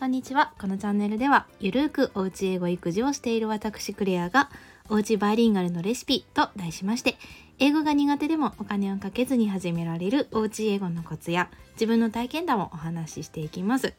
こんにちは。このチャンネルではゆるーくおうち英語育児をしている私クレアがおうちバイリンガルのレシピと題しまして英語が苦手でもお金をかけずに始められるおうち英語のコツや自分の体験談をお話ししていきます。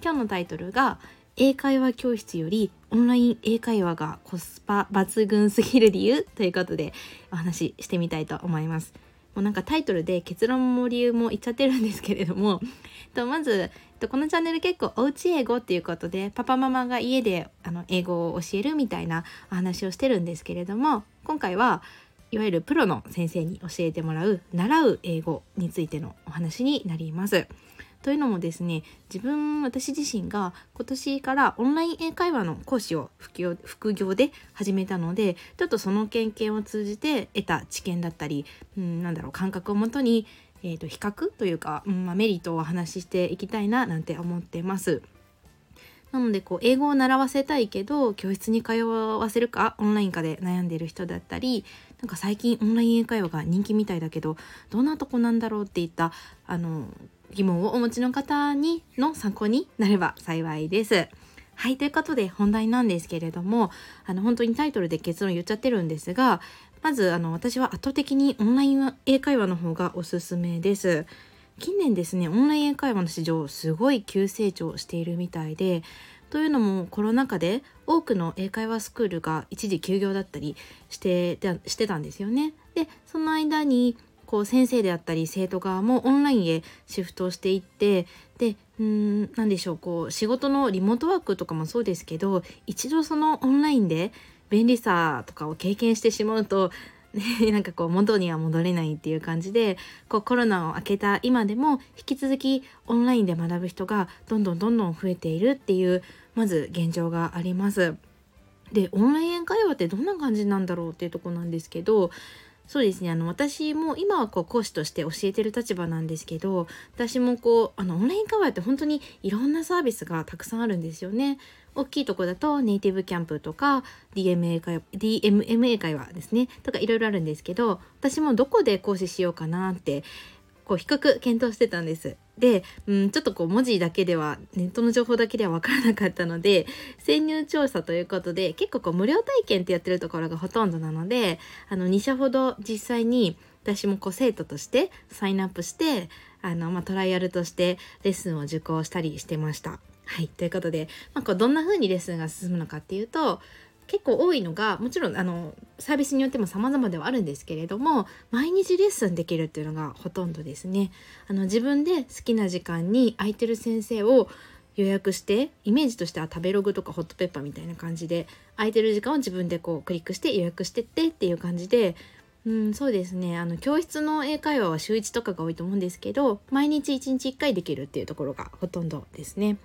今日のタイトルが英会話教室よりオンライン英会話がコスパ抜群すぎる理由ということでお話ししてみたいと思います。もうなんかタイトルで結論も理由も言っちゃってるんですけれども とまずこのチャンネル結構おうち英語っていうことでパパママが家であの英語を教えるみたいなお話をしてるんですけれども今回はいわゆるプロの先生に教えてもらう習う英語についてのお話になります。というのもですね自分私自身が今年からオンライン英会話の講師を副業で始めたのでちょっとその経験を通じて得た知見だったり、うん、なんだろう感覚をもとに、えーと、比較というか、うんまあ、メリットをお話ししていきたいななんて思ってます。なのでこう英語を習わせたいけど教室に通わせるかオンラインかで悩んでる人だったりなんか最近オンライン英会話が人気みたいだけどどんなとこなんだろうっていったあの疑問をお持ちの方にの参考になれば幸いです。はい、ということで本題なんですけれども、あの本当にタイトルで結論言っちゃってるんですが、まずあの私は圧倒的にオンライン英会話の方がおすすめです。近年ですね、オンライン英会話の市場すごい急成長しているみたいで、というのもコロナ禍で多くの英会話スクールが一時休業だったりしてしてたんですよね。でその間にこう先生であったり生徒側もオンラインへシフトしていってでん何でしょうこう仕事のリモートワークとかもそうですけど一度そのオンラインで便利さとかを経験してしまうと、なんかこう元には戻れないっていう感じでこうコロナを明けた今でも引き続きオンラインで学ぶ人がどんどんどんどん増えているっていうまず現状があります。でオンライン会話ってどんな感じなんだろうっていうとこなんですけどそうですねあの私も今はこう講師として教えてる立場なんですけど私もこうあのオンラインカバーって本当にいろんなサービスがたくさんあるんですよね。大きいとこだとネイティブキャンプとか DMA 会 DMMA 会話ですねとかいろいろあるんですけど私もどこで講師しようかなってこう比較検討してたんです。で、うん、ちょっとこう文字だけではネットの情報だけでは分からなかったので潜入調査ということで結構こう無料体験ってやってるところがほとんどなのであの2社ほど実際に私もこう生徒としてサインアップしてあの、まあ、トライアルとしてレッスンを受講したりしてました。はいということで、まあ、こうどんな風にレッスンが進むのかっていうと結構多いのがもちろんあのサービスによっても様々ではあるんですけれども毎日レッスンできるっていうのがほとんどですねあの自分で好きな時間に空いてる先生を予約してイメージとしては食べログとかホットペッパーみたいな感じで空いてる時間を自分でこうクリックして予約してってっていう感じでうんそうですねあの教室の英会話は週1とかが多いと思うんですけど毎日1日1回できるっていうところがほとんどですね。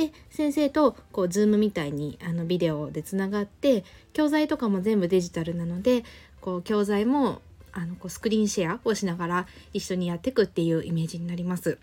で先生とこう Zoom みたいにあのビデオでつながって教材とかも全部デジタルなのでこう教材もあのこうスクリーンシェアをしながら一緒にやっていくっていうイメージになります。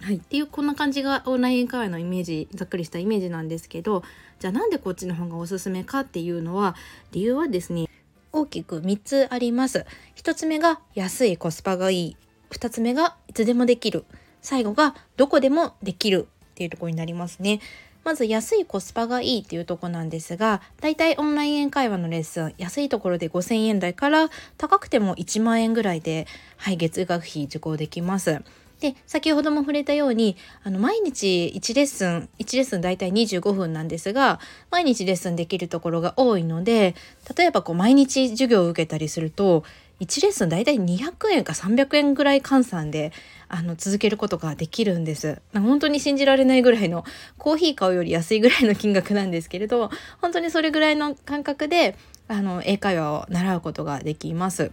はい、っていうこんな感じがオンライン会話のイメージざっくりしたイメージなんですけどじゃあなんでこっちの方がおすすめかっていうのは理由はですね大きく3つあります。1つ目が安いコスパがいい2つ目がいつでもできる最後がどこでもできるっていうところになりますね。まず安いコスパがいいっていうとこなんですが、だいたいオンライン英会話のレッスン、安いところで5000円台から高くても1万円ぐらいで、はい、月額費受講できます。で、先ほども触れたように、あの、毎日1レッスン、1レッスンだいたい25分なんですが、毎日レッスンできるところが多いので、例えばこう、毎日授業を受けたりすると、1レッスンだいたい200円か300円ぐらい換算であの続けることができるんです。本当に信じられないぐらいのコーヒー買うより安いぐらいの金額なんですけれど本当にそれぐらいの感覚であの英会話を習うことができます。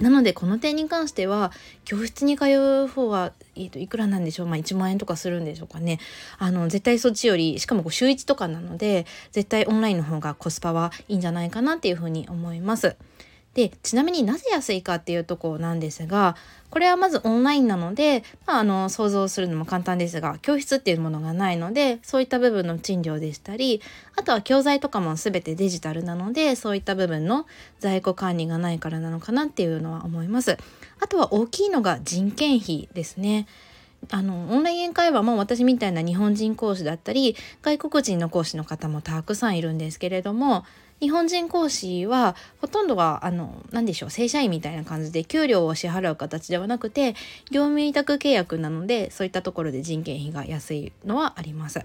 なのでこの点に関しては教室に通う方は、えー、といくらなんでしょう？まあ1万円とかするんでしょうかねあの絶対そっちよりしかも週1とかなので絶対オンラインの方がコスパはいいんじゃないかなっていうふうに思います。でちなみになぜ安いかっていうとこなんですがこれはまずオンラインなので、まあ、あの想像するのも簡単ですが教室っていうものがないのでそういった部分の賃料でしたりあとは教材とかも全てデジタルなのでそういった部分の在庫管理がないからなのかなっていうのは思います。あとは大きいのが人件費ですね。あのオンライン英会話も私みたいな日本人講師だったり外国人の講師の方もたくさんいるんですけれども日本人講師はほとんどがあの何でしょう正社員みたいな感じで給料を支払う形ではなくて業務委託契約なのでそういったところで人件費が安いのはあります。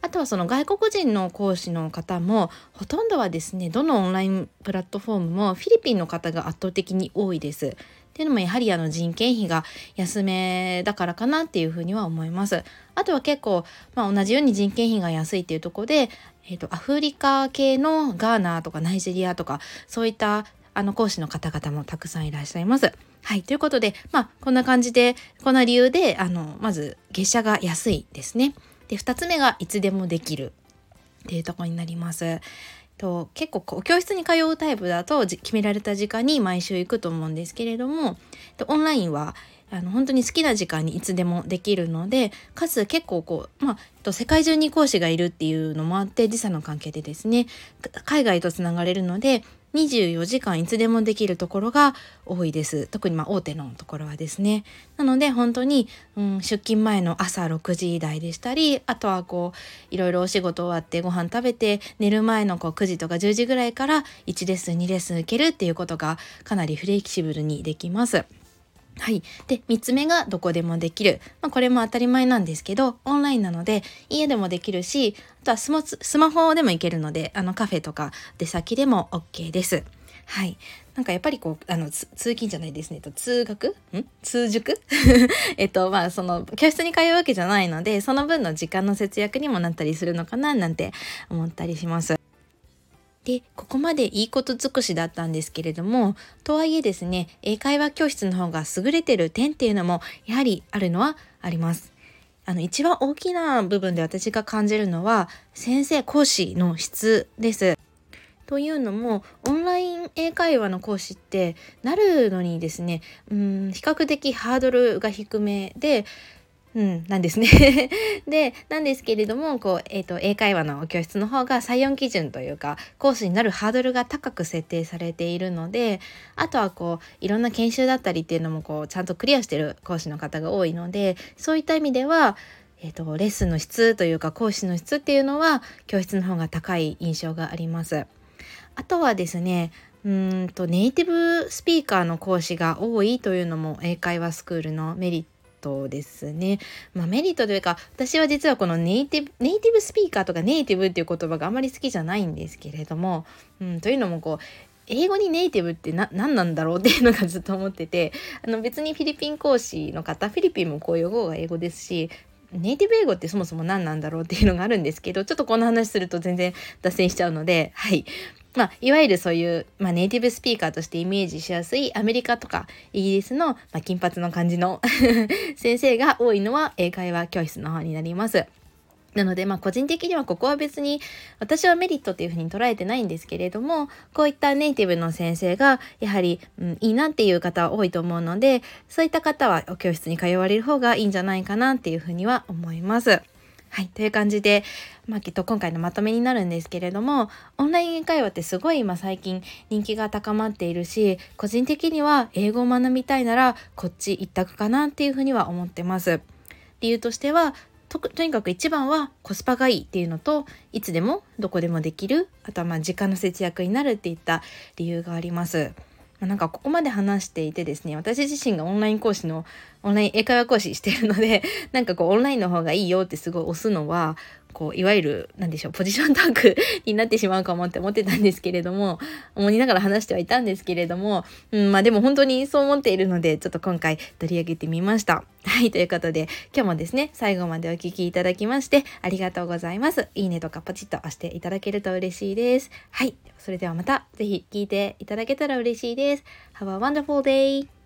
あとはその外国人の講師の方もほとんどはですねどのオンラインプラットフォームもフィリピンの方が圧倒的に多いです。っていうのもやはりあの人件費が安めだからかなっていうふうには思います。あとは結構、まあ、同じように人件費が安いっていうとこで、えーと、アフリカ系のガーナとかナイジェリアとかそういったあの講師の方々もたくさんいらっしゃいます。はい。ということで、まあ、こんな感じで、こんな理由で、あの、まず、月謝が安いですね。で2つ目がいつでもできるっていうとこになります。と結構教室に通うタイプだと決められた時間に毎週行くと思うんですけれどもオンラインはあの本当に好きな時間にいつでもできるのでかつ結構こう、まあ、世界中に講師がいるっていうのもあって時差の関係でですね海外とつながれるので24時間いつでもできるところが多いです。特にま大手のところはですね。なので本当に、うん、出勤前の朝6時台でしたり、あとはこう、いろいろお仕事終わってご飯食べて寝る前のこう9時とか10時ぐらいから1レッスン2レッスン受けるっていうことがかなりフレキシブルにできます。はい。で、3つ目がどこでもできる。まあ、これも当たり前なんですけど、オンラインなので、家でもできるし、あとはスマスマホでも行けるので、あのカフェとか出先でも OK です。はい。なんかやっぱりこう、あの、通勤じゃないですね。と通学？ん？通塾？えっと、まあ、その、教室に通うわけじゃないので、その分の時間の節約にもなったりするのかな、なんて思ったりします。で、ここまでいいこと尽くしだったんですけれども、とはいえですね、英会話教室の方が優れてる点っていうのも、やはりあるのはあります。あの、一番大きな部分で私が感じるのは、先生、講師の質です。というのもオンライン英会話の講師ってなるのにですねうん比較的ハードルが低めでうん、なんですね で、なんですけれども、こう、えっ、ー、と、英会話の教室の方が採用基準というか、コースになるハードルが高く設定されているので、あとはこう、いろんな研修だったりっていうのも、こう、ちゃんとクリアしてる講師の方が多いので、そういった意味では、えっ、ー、と、レッスンの質というか、講師の質っていうのは、教室の方が高い印象があります。あとはですね、うんとネイティブスピーカーの講師が多いというのも英会話スクールのメリットトですね。まあ、メリットというか私は実はこのネイティブネイティブスピーカーとかネイティブっていう言葉があまり好きじゃないんですけれども、うん、というのもこう英語にネイティブって何なんだろうっていうのがずっと思っててあの別にフィリピン講師の方フィリピンも公用語が英語ですしネイティブ英語ってそもそも何なんだろうっていうのがあるんですけどちょっとこの話すると全然脱線しちゃうのではいまあ、いわゆるそういう、まあ、ネイティブスピーカーとしてイメージしやすいアメリカとかイギリスの、まあ、金髪の感じの 先生が多いのは英会話教室の方になります。なので、まあ、個人的にはここは別に私はメリットっていうふうに捉えてないんですけれどもこういったネイティブの先生がやはり、うん、いいなっていう方は多いと思うのでそういった方は教室に通われる方がいいんじゃないかなっていうふうには思います。はい。という感じで、まあ、きっと今回のまとめになるんですけれども、オンライン英会話ってすごい今最近人気が高まっているし、個人的には英語を学びたいならこっち一択かなっていうふうには思ってます。理由としては、ととにかく一番はコスパがいいっていうのといつでもどこでもできるあとはまあ時間の節約になるっていった理由があります。まあ、なんかここまで話していてですね私自身がオンライン講師のオンライン英会話講師してるのでなんかこうオンラインの方がいいよってすごい押すのはこういわゆる何でしょうポジショントークになってしまうかもって思ってたんですけれども思いながら話してはいたんですけれども、うん、まあでも本当にそう思っているのでちょっと今回取り上げてみました。はいということで今日もですね最後までお聴きいただきましてありがとうございます。いいねとかポチッと押していただけると嬉しいです。はいそれではまた是非聴いていただけたら嬉しいです。Have a wonderful day!